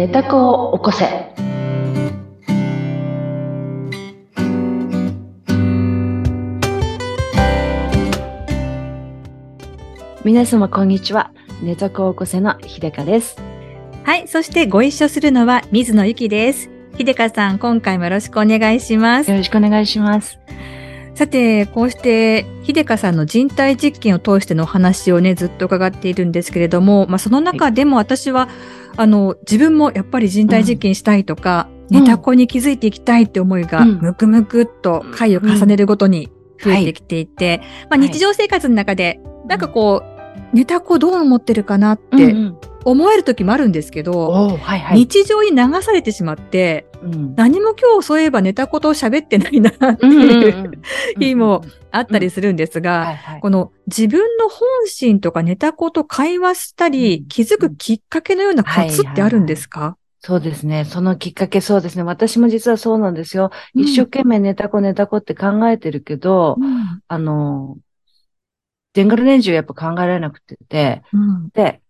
寝た子を起こせ。皆様こんにちは。寝た子を起こせの秀香です。はい。そしてご一緒するのは水野ゆきです。秀香さん、今回もよろしくお願いします。よろしくお願いします。さて、こうして、秀香さんの人体実験を通してのお話をね、ずっと伺っているんですけれども、まあ、その中でも私は、あの、自分もやっぱり人体実験したいとか、うん。ネタ子に気づいていきたいって思いが、うん。むくむくっと回を重ねるごとに増えてきていて、まあ、はい。日常生活の中で、なんかこう、ネタ子どう思ってるかなって思える時もあるんですけど、はいはい。日常に流されてしまって、うん。何も今日そういえば寝たことを喋ってないなっていううん日もあったりするんですが、この自分の本心とか寝たこと会話したり、うん。気づくきっかけのようなコツってあるんですか、そうですね。そのきっかけそうですね。私も実はそうなんですよ。うん。一生懸命寝た子寝た子って考えてるけど、うん。あの、デンガル年中やっぱ考えられなくて。て、うん。で、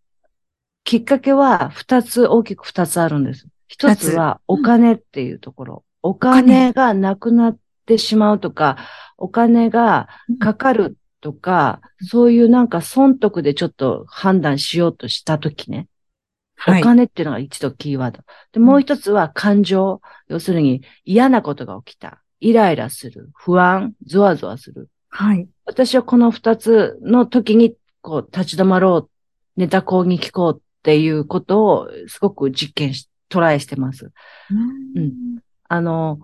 きっかけは二つ、大きく二つあるんです。一二つつはお金っていうところ。お金がなくなってしまうとか、お金がかかるとか、そういうなんか損得でちょっと判断しようとしたときね。はいお金っていうのが一度キーワード。で、もう一つは感情。要するに嫌なことが起きた。イライラする。不安。ゾワゾワする。はい。私はこの二つの時に、こう、立ち止まろう。ネタ講に聞こうっていうことを、すごく実験し、トライしてます。うんあの、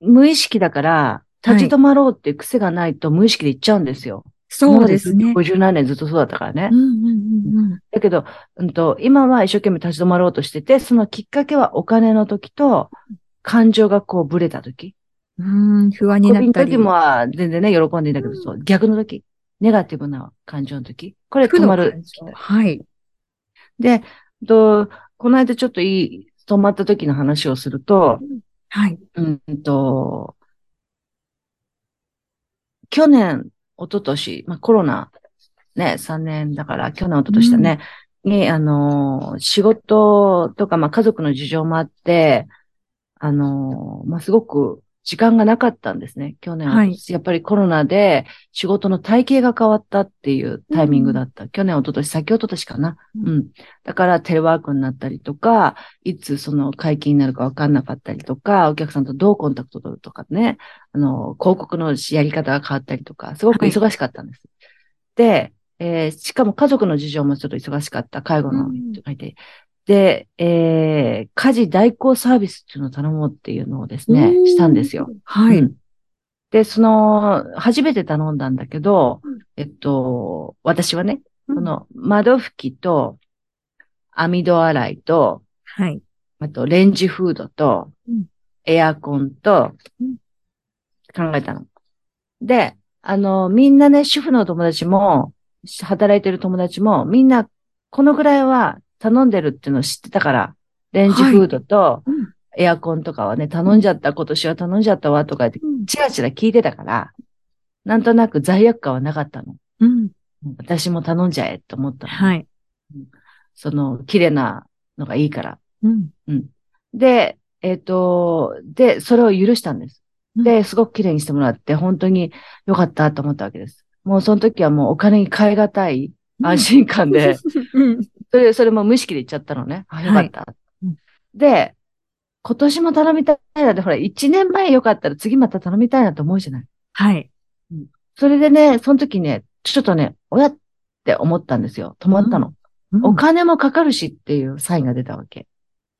無意識だから、立ち止まろうっていう癖がないと無意識で言っちゃうんですよ。そうですね。50何年ずっとそうだったからね。うんうんうんだけど、うんと、今は一生懸命立ち止まろうとしてて、そのきっかけはお金の時と、感情がこうブレた時。うんうん不安になったり。時もは全然ね、喜んでいいんだけど、そう、逆の時。ネガティブな感情の時。これ負止まる。はい。で、と、この間ちょっといい、止まった時の話をすると、はい。うんと、去年、一昨年、まあ、コロナ、ね、3年だから、去年、一昨年だね、に、あの、仕事とか、まあ、家族の事情もあって、あの、まあ、すごく時間がなかったんですね。去年は、はいやっぱりコロナで仕事の体系が変わったっていうタイミングだった。去年、一昨年、先一昨年かな。うんうん。だからテレワークになったりとか、いつその解禁になるか分かんなかったりとか、お客さんとどうコンタクト取るとかね、あの、広告のやり方が変わったりとか、すごく忙しかったんです。で、えーしかも家族の事情もちょっと忙しかった、介護の人がいて、で、えー家事代行サービスっていうのを頼もうっていうのをですね、したんですよ。はい。うんで、その、初めて頼んだんだけど、うんえっと、私はね、うんその窓拭きと網戸洗いと、はい。あとレンジフードとうん、エアコンとうん考えたの。で、あの、みんなね、主婦の友達も、働いてる友達も、みんなこのぐらいは頼んでるっていうのを知ってたから、レンジフードとうんエアコンとかはね、頼んじゃった、今年は頼んじゃったわとか言って、うんチラチラ聞いてたから、なんとなく罪悪感はなかったの。うん。私も頼んじゃえって思ったの。はい。その、綺麗なのがいいから。うん。で、えっ、と、で、それを許したんです。うんで、すごく綺麗にしてもらって、本当に良かったと思ったわけです。もうその時はもうお金に変え難い安心感で、うん。それ、それも無意識で言っちゃったのね。あ、よかった。うんで、今年も頼みたいなって、ほら、1年前良かったら次また頼みたいなと思うじゃない。はい。それでね、その時ね、ちょっとね、親って思ったんですよ。止まったの。うんお金もかかるしっていうサインが出たわけ。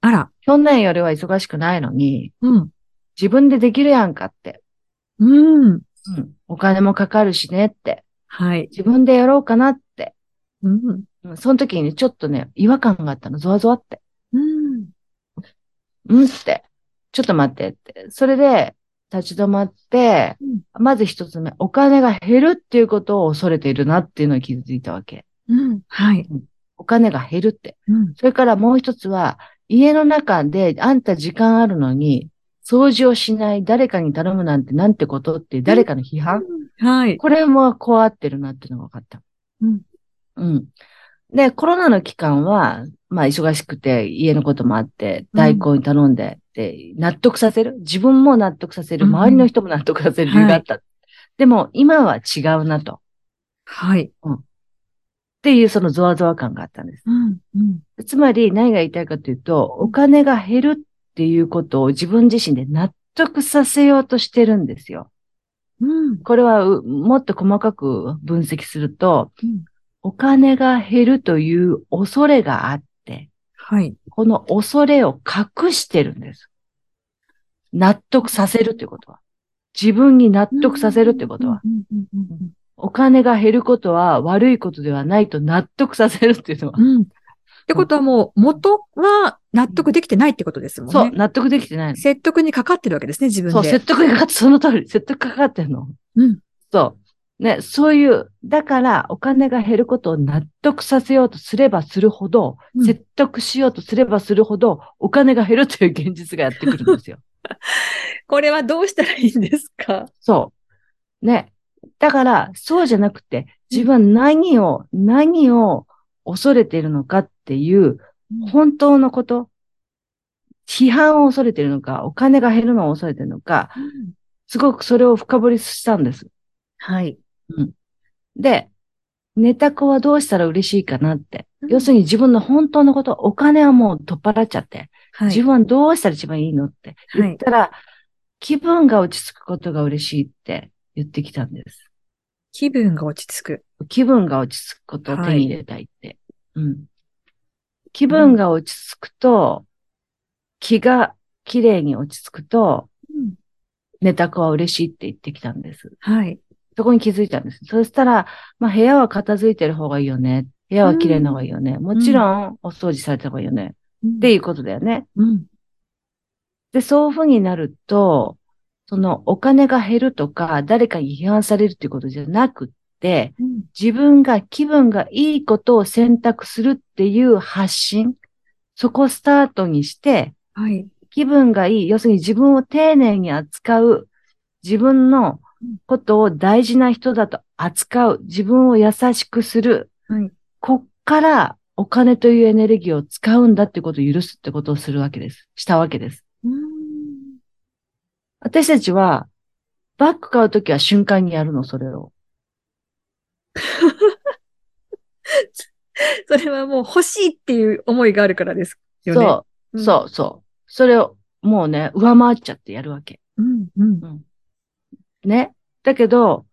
あら。去年よりは忙しくないのに、うん。自分でできるやんかって。うん。うん。お金もかかるしねって。はい。自分でやろうかなって。うん。うんその時にね、ちょっとね、違和感があったの。ゾワゾワって。うん。うんって。ちょっと待ってって。それで、立ち止まって、まず一つ目、お金が減るっていうことを恐れているなっていうのに気づいたわけ。うん。はい。お金が減るって。うん。それからもう一つは、家の中であんた時間あるのに、掃除をしない誰かに頼むなんてなんてことって誰かの批判、はい。これもこう合ってるなっていうのが分かった。うん。うん。で、コロナの期間は、まあ忙しくて家のこともあって、代行に頼んで、で、納得させる。自分も納得させる。うんうん周りの人も納得させる理由があった。でも、今は違うなと。はい。っていうそのゾワゾワ感があったんです。うん。うん。つまり何が言いたいかというと、お金が減るっていうことを自分自身で納得させようとしてるんですよ。うん。これはうもっと細かく分析すると、うんお金が減るという恐れがあって、はい。この恐れを隠してるんです。納得させるということは。自分に納得させるということは。お金が減ることは悪いことではないと納得させるっていうのは。うん。ってことはもう、元は納得できてないってことですもんね。そう、納得できてないの。説得にかかってるわけですね、自分で。そう、説得にかかって、その通り、説得かかってんの。うん。そう。ね、そういう、だからお金が減ることを納得させようとすればするほど、うん説得しようとすればするほど、お金が減るという現実がやってくるんですよ。これはどうしたらいいんですか？そう。ね。だから、そうじゃなくて、自分は何を、何を恐れているのかっていう、本当のこと、批判を恐れているのか、お金が減るのを恐れているのか、すごくそれを深掘りしたんです。はい。で、ネタ子はどうしたら嬉しいかなって。うん要するに自分の本当のこと、お金はもう取っ払っちゃって、はい。自分はどうしたら一番いいのって言ったら、気分が落ち着くことが嬉しいって言ってきたんです。気分が落ち着く。気分が落ち着くことを手に入れたいって。うん。気分が落ち着くと、気が綺麗に落ち着くと、うんネタ子は嬉しいって言ってきたんです。はい。そこに気づいたんです。そしたら、まあ部屋は片付いてる方がいいよね。部屋は綺麗な方がいいよね。もちろん、お掃除された方がいいよね。っていうことだよね。うん。で、そういうふうになると、そのお金が減るとか、誰かに批判されるっていうことじゃなくって、うん。自分が気分がいいことを選択するっていう発信、そこをスタートにして、はい。気分がいい、要するに自分を丁寧に扱う、自分のことを大事な人だと扱う、自分を優しくする、はい。こっからお金というエネルギーを使うんだってことを許すってことをするわけです。したわけです。うん。私たちは、バッグ買うときは瞬間にやるの、それを。それはもう欲しいっていう思いがあるからですよね。そう、うんそう、そう。それを、もうね、上回っちゃってやるわけ。うん。うん。ね。だけど、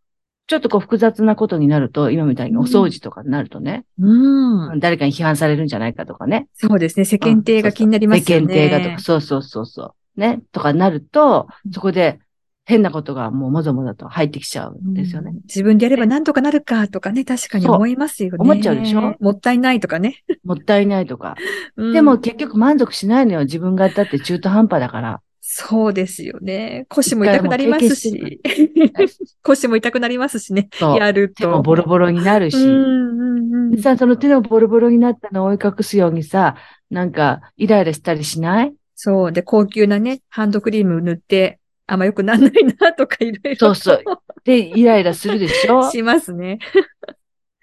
ちょっとこう複雑なことになると、今みたいにお掃除とかになるとね、うん。誰かに批判されるんじゃないかとかね。そうですね。世間体が気になりますよね。世間体がとか、そうそうそうそう。ね。とかなるとう、んそこで変なことがもうもぞもぞと入ってきちゃうんですよね。うん自分でやれば何とかなるかとかね、確かに思いますよね。思っちゃうでしょ？もったいないとかね。もったいないとか。うんでも、結局満足しないのよ。自分がだって中途半端だから。そうですよね。腰も痛くなりますし一。腰も痛くなりますしね。やると。手もボロボロになるし。うんうんさ、その手のボロボロになったのを追い隠すようにさ、なんか、イライラしたりしない？そう。で、高級なね、ハンドクリーム塗って、あんま良くなんないなとかいろいろと。そうそうで、イライラするでしょ？しますね。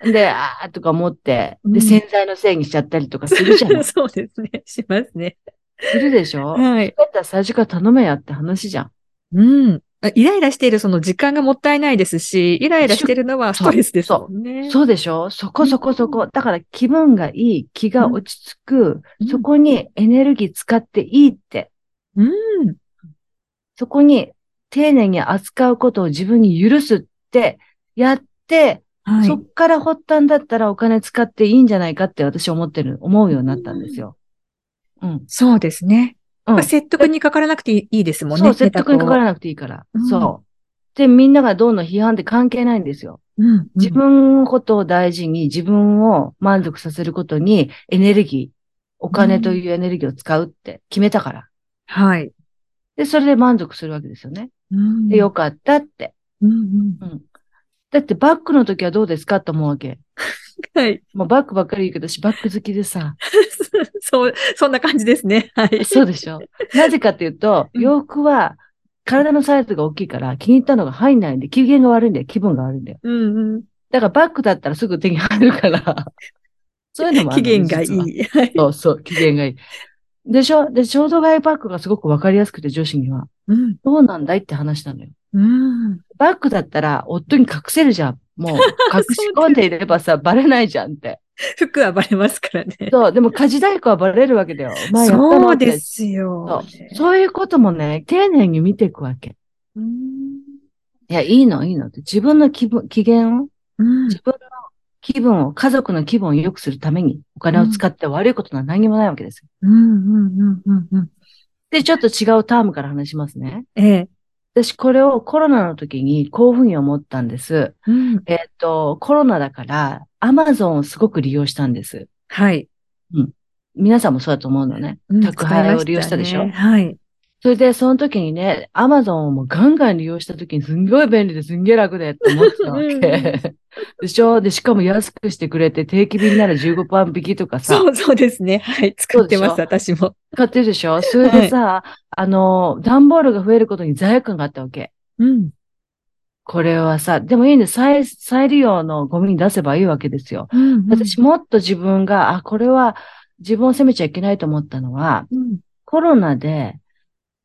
で、あーとか思って、で、うん洗剤のせいにしちゃったりとかするじゃん。す そうですね。しますね。るでしょ？はい。だったら最初から頼めやって話じゃん。うん。イライラしているその時間がもったいないですし、イライラしているのはストレスですもんね。そうでしょ？そこそこそこ。だから気分がいい、気が落ち着く、うんそこにエネルギー使っていいって、うん。そこに丁寧に扱うことを自分に許すってやって、はい。そっから発端だったらお金使っていいんじゃないかって私思ってる、思うようになったんですよ。うん。そうですね。うんまあ説得にかからなくていいですもんね。そう、説得にかからななくていいから。うんそう。で、みんながどうの批判って関係ないんですよ。うん。自分のことを大事に、自分を満足させることにエネルギー、お金というエネルギーを使うって決めたから。はい。で、それで満足するわけですよね。うんで、よかったって。うんうん。だってバッグの時はどうですかと思うわけ。はい。もうバッグばっかり言うけど、私バッグ好きでさ。そう、そんな感じですね。はい。そうでしょ。なぜかっていうと、うん洋服は体のサイズが大きいから気に入ったのが入んないんで、機嫌が悪いんだよ。気分が悪いんだよ。うんうん。だからバッグだったらすぐ手に入るから。そういうのもある期の限がい実はいい。はい。そうそう、機嫌がいい。でしょ？で、衝動買いバッグがすごくわかりやすくて、女子には。うん。どうなんだい？って話なのよ。うん。バッグだったら、夫に隠せるじゃん。もう、隠し込んでいればさ、バレないじゃんって。服はバレますからね。そう、でも家事太鼓はバレるわけだよ。まあ、そうですよ。そうそういうこともね、丁寧に見ていくわけ。うん。いや、いいの、いいのって。自分の気分、機嫌を、うん自分の気分を、家族の気分を良くするためにお金を使って悪いことは何にもないわけですよ。うんうんうんうんうん。で、ちょっと違うタームから話しますね。ええ。私、これをコロナの時にこういうふうに思ったんです。うん。えっ、と、コロナだから、アマゾンをすごく利用したんです。はい。皆さんもそうだと思うのね。うん宅配を利用したでしょ、ねはい。それで、その時にね、アマゾンをもうガンガン利用した時にすんごい便利ですんげえ楽でって思ってたわうんけ。でしょ？で、しかも安くしてくれて定期便なら15%引きとかさ、そうそうですね。はい。使ってます、私も。使ってるでしょ？それでさ、あの、段ボールが増えることに罪悪感があったわけ。うん。これはさ、でもいいんです。再、再利用のゴミに出せばいいわけですよ。うん私もっと自分が、あ、これは自分を責めちゃいけないと思ったのは、うん。コロナで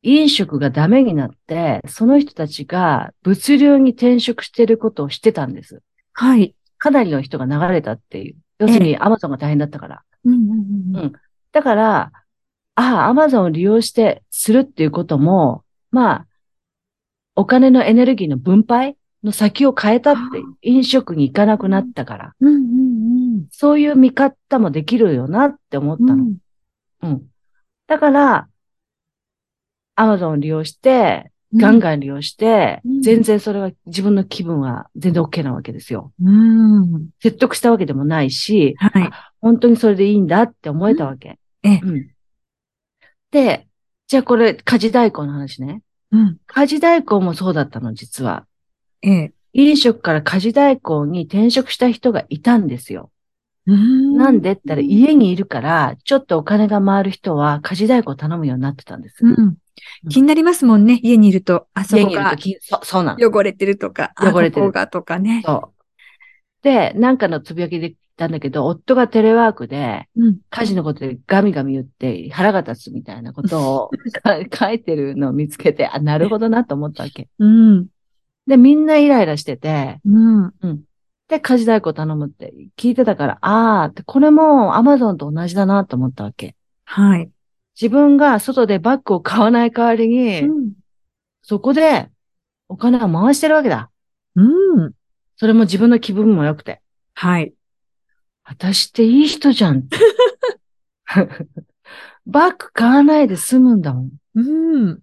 飲食がダメになって、その人たちが物流に転職してることを知ってたんです。はい。かなりの人が流れたっていう。要するにアマゾンが大変だったから。うんうんうんうんだから、ああ、アマゾンを利用してするっていうことも、まあ、お金のエネルギーの分配の先を変えたって、飲食に行かなくなったから、うんうんそういう見方もできるよなって思ったの。うん。うん。だから、アマゾンを利用して、ガンガン利用して、うん全然それは自分の気分は全然 OK なわけですよ。うん。説得したわけでもないし、はい。本当にそれでいいんだって思えたわけ。で、じゃあこれ、家事代行の話ね。うん。家事代行もそうだったの、実は。ええ。飲食から家事代行に転職した人がいたんですよ。ななんでって言ったら、家にいるから、ちょっとお金が回る人は家事代行を頼むようになってたんです。うん。気になりますもんね。家にいると、あそ家こが。汚れてるとか、あ汚れてるとかね。そう。で、なんかのつぶやきで言ったんだけど、夫がテレワークで、うん。家事のことでガミガミ言って腹が立つみたいなことを か書いてるのを見つけて、あ、なるほどなと思ったわけ。うん。で、みんなイライラしてて、うん。で、家事代行頼むって聞いてたから、あーって、これも Amazon と同じだなと思ったわけ。はい。自分が外でバッグを買わない代わりに、うん。そこでお金を回してるわけだ。うん。それも自分の気分も良くて。はい。私っていい人じゃん。バッグ買わないで済むんだもん。うん。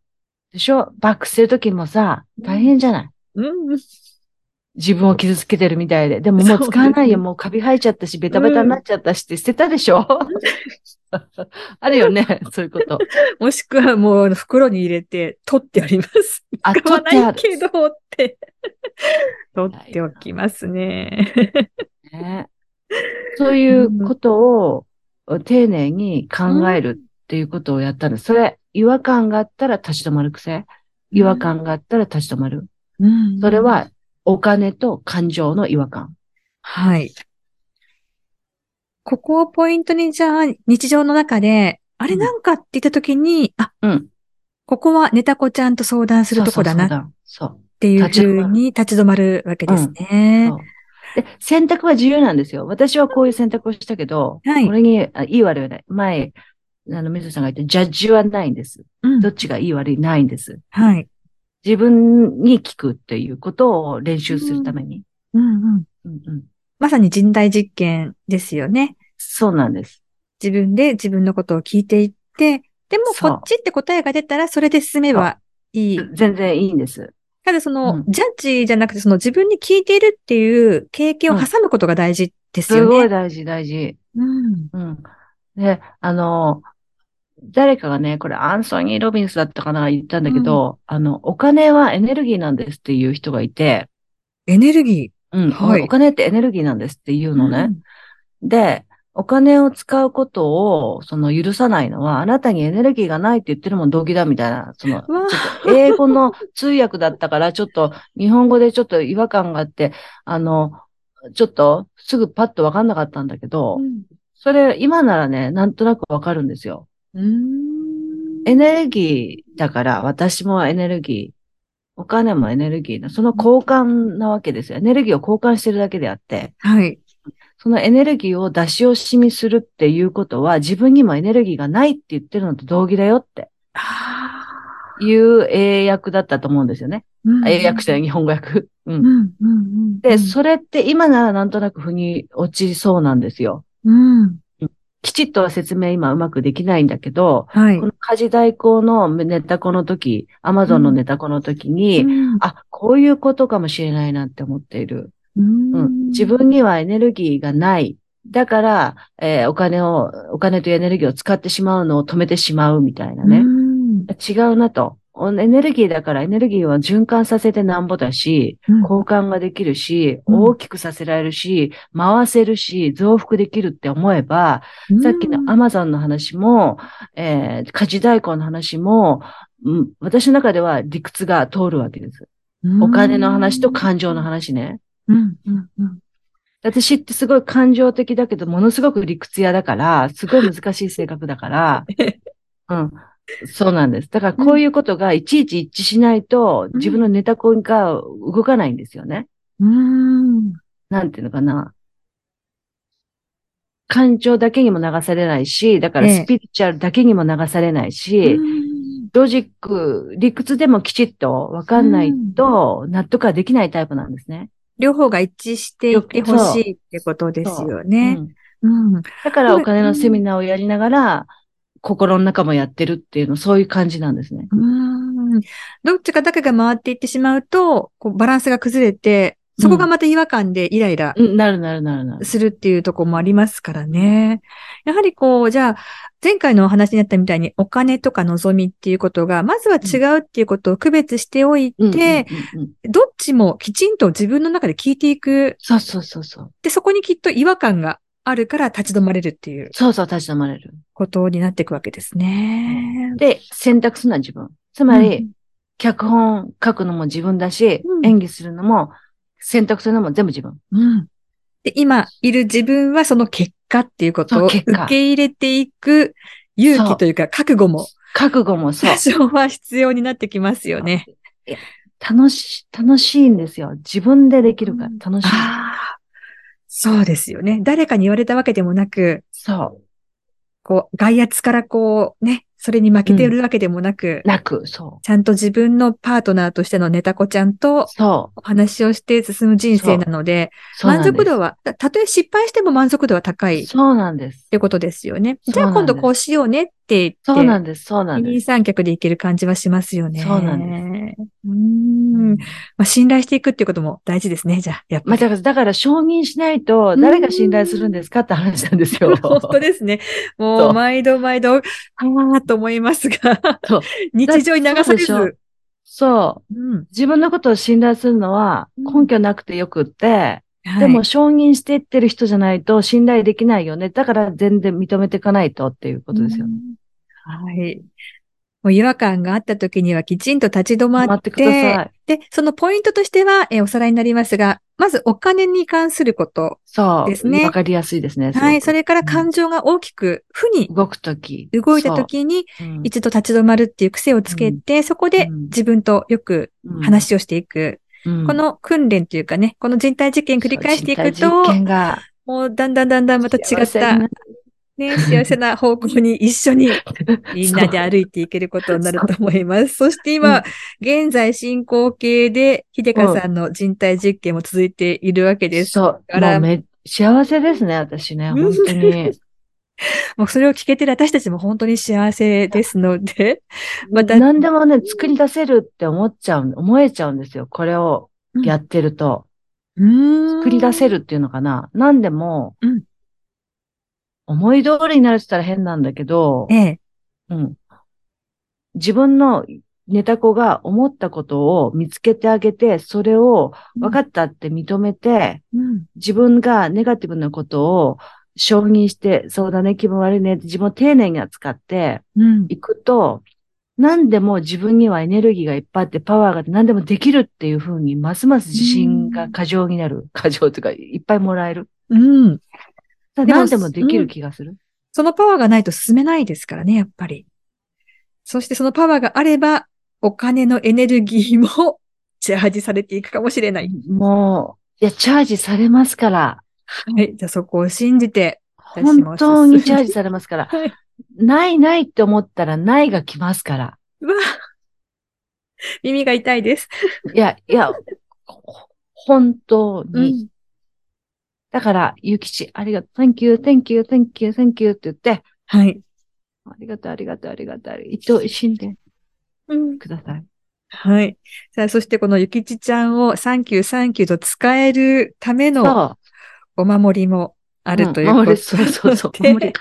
でしょ？バックしてる時もさ、大変じゃない？うん。自分を傷つけてるみたいで。でももう使わないよ。もうカビ生えちゃったし、ベタベタになっちゃったしって捨てたでしょ、あるよね、そういうこと。もしくはもう袋に入れて取ってあります。あ、取ってある。ないけどって。取っておきますね。ねそういうことを丁寧に考えるっていうことをやったんです。それ、違和感があったら立ち止まる癖？違和感があったら立ち止まる？うんそれ、は、お金と感情の違和感。はい。ここをポイントに、じゃあ、日常の中で、あれうんなんかって言った時に、あ、うん。ここはネタ子ちゃんと相談するとこだなっそうそうそうていうふ立ち止まるうに立ち止まるわけですねそ。うで、選択は自由なんですよ。私はこういう選択をしたけど、はいこれにあいい悪いはない。前、あの、水さんが言ったジャッジはないんです。うんどっちがいい悪いないんです。はい。自分に聞くっていうことを練習するために。うんうん。うんうん、まさに人体実験ですよね。そうなんです。自分で自分のことを聞いていって、でもこっちって答えが出たらそれで進めばいい。全然いいんです。ただその、うんジャッジじゃなくてその自分に聞いているっていう経験を挟むことが大事ですすよね。ごい大事、大事。うん。うん。で、あの、誰かがね、これアンソニー・ロビンスだったかな言ったんだけど、あの、お金はエネルギーなんですっていう人がいて、エネルギうん、はいお金ってエネルギーなんですっていうー。のね。で、お金を使うことを、その許さないのは、あなたにエネルギーがないって言ってるもん動機だみたいな、その、英語の通訳だったから、ちょっと日本語でちょっと違和感があって、あの、ちょっとすぐパッとわかんなかったんだけど、うんそれ、今ならね、なんとなくわかるんですよ。うーん。エネルギーだから、私もエネルギー、お金もエネルギーの、その交換なわけですよ。エネルギーを交換してるだけであって、はい。そのエネルギーを出し惜しみするっていうことは、自分にもエネルギーがないって言ってるのと同義だよってあいう英訳だったと思うんですよね。ー英訳じゃない、日本語訳。う。うんん、うん、うん。で、それって今ならなんとなく腑に落ちそうなんですよ。うん。きちっとは説明今うまくできないんだけど、はいこ。の家事代行のネタコの時、アマゾンのネタコの時に、うんあ、こういうことかもしれないなって思っている。ううんん自分にはエネルギーがない。だから、えーお金を、お金とエネルギーを使ってしまうのを止めてしまうみたいなね。うん違うなと。エネルギーだからエネルギーは循環させてなんぼだし、うん交換ができるし、大きくさせられるし、回せるし、増幅できるって思えば、さっきのアマゾンの話も、えー家事代行の話も、うん、私の中では理屈が通るわけです。お金の話と感情の話ね。うん、うん、うん。私ってすごい感情的だけど、ものすごく理屈屋だから、すごい難しい性格だから、うん。そうなんです。だからこういうことがいちいち一致しないと、うん自分のネタコンが動かないんですよね。うん。なんていうのかな。感情だけにも流されないし、だからええスピリチュアルだけにも流されないし、ロジック、理屈でもきちっとわかんないと納得はできないタイプなんですね。両方が一致していてほしいってことですよね。うんうん。だからお金のセミナーをやりながら、心の中もやってるっていうの、そういう感じなんですね。うん。どっちかだけが回っていってしまうと、こうバランスが崩れて、そこがまた違和感でイライラうん、なるなるなるなる。するっていうところもありますからね。やはりこう、じゃあ、前回のお話になったみたいにお金とか望みっていうことが、まずは違うっていうことを区別しておいて、どっちもきちんと自分の中で聞いていく。そうそうそうそう。で、そこにきっと違和感があるから立ち止まれるっていうそうそう、立ち止まれる。ことになっていくわけですね。で、選択するのは自分。つまり、うん脚本書くのも自分だし、うん演技するのも、選択するのも全部自分。うん。で、今いる自分はその結果っていうことを受け入れていく勇気というか覚悟も覚悟もそう多。少は必要になってきますよね。楽し、楽しいんですよ。自分でできるから楽しい。ああ。そうですよね。誰かに言われたわけでもなく、そこう、外圧からこう、ね、それに負けているわけでもなく、う。なく、そちゃんと自分のパートナーとしてのネタ子ちゃんう。とそう。お話をして進む人生なので、満そうなんです足度は、たたとえ失敗しても満足度は高いっそうなんです。てことですよね。じゃあ今度こうしようねって言って、そうなんです。そうなんです。三脚でいける感じはしますよね。そうなんですうーん。まあ、信頼していくっていうことも大事ですね、じゃあ、やっぱまあ、り。だから、だから承認しないと、誰が信頼するんですかって話なんですよ。本当ですね。もそうう、毎度毎度、ああと思いますが 日常に流されそうでしょず。そう。うん。自分のことを信頼するのはうん根拠なくてよくって、はいでも、承認していってる人じゃないと信頼できないよね。だから全然認めていかないとっていうことですよね。うんはい。もう違和感があった時にはきちんと立ち止まっ、待っててください。で、そのポイントとしては、えーおさらいになりますが、まずお金に関すること。そう。ですねわかりやすいですね。はい。それから感情が大きく負に動くとき。動いた時に、そう、うん一度立ち止まるっていう癖をつけて、そこでうん自分とよくうん話をしていく。うんこの訓練というかね、この人体実験繰り返していくともうだんだんだんだんまた違ったね、幸せな方向に一緒に みんなで歩いていけることになると思います。そして今、現在進行形で、秀香さんの人体実験も続いているわけです。そう。からめ幸せですね、私ね。本当に。もうそれを聞けてる私たちも本当に幸せですので、また何でもね、作り出せるって思っちゃう、思えちゃうんですよ。これをやってると。作り出せる。るっていうのかな。何でもうん、思い通りになるって言ったら変なんだけどえ、え。うん。自分のネタ子が思ったことを見つけてあげて、それを分かったって認めて、うん。自分がネガティブなことを承認して、そうだね、気分悪いねって自分を丁寧に扱ってうん。いくと、何でも自分にはエネルギーがいっぱいあってパワーがあって何でもできるっていう風にますます自信が過剰になる。過剰というか、いっぱいもらえる。うん。何でもできる気がする。そのパワーがないと進めないですからね、やっぱり。そしてそのパワーがあれば、お金のエネルギーもチャージされていくかもしれない。もう、いや、チャージされますから。はい。じゃあそこを信じて、本当にチャージされますから。はい。ないないって思ったらないが来ますから。うわ耳が痛いです。いや、いや、ほ本当うに。ん。だから、ゆきち、ありがとう、thank you, thank you, thank you, thank you って言って、はい。ありがとう、ありがとう、ありがとう、一度死んでうん。ください。はい。さあ、そしてこのゆきちちゃんをサンキューサンキューと使えるための。お守りもあるということで。守りそうそうそう。お守り。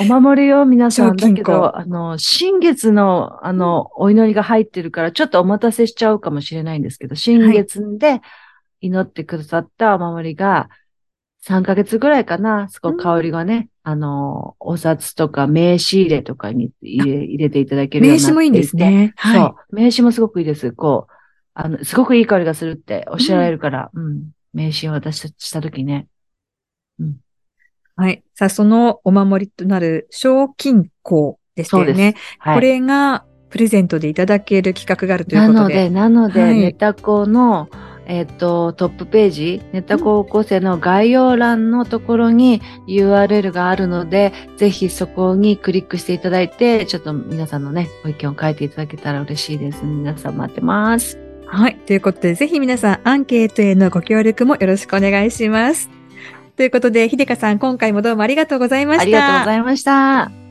お守りを皆さん、だけど、あの、新月の、あの、お祈りが入ってるから、ちょっとお待たせしちゃうかもしれないんですけど、新月で祈ってくださったお守りが、3ヶ月ぐらいかな、すごく香りがね、あの、お札とか名刺入れとかに入れ入れていただけるようになって名刺もいいんですね。そうは。名刺もすごくいいです。こう、あの、すごくいい香りがするっておっしゃられるから、うん。名刺を渡ししたときね。い。はい。さあ、そのお守りとなる賞金庫でしたよね。はい。これがプレゼントでいただける企画があるというなことで。ので、なので、はいネタコの、えっ、と、トップページ、ネタ高校生の概要欄のところに URL があるので、ぜひそこにクリックしていただいて、ちょっと皆さんのね、ご意見を書いていただけたら嬉しいです。皆さん待ってます。はい。ということで、ぜひ皆さん、アンケートへのご協力もよろしくお願いします。ということで、ひでかさん、今回もどうもありがとうございました。ありがとうございました。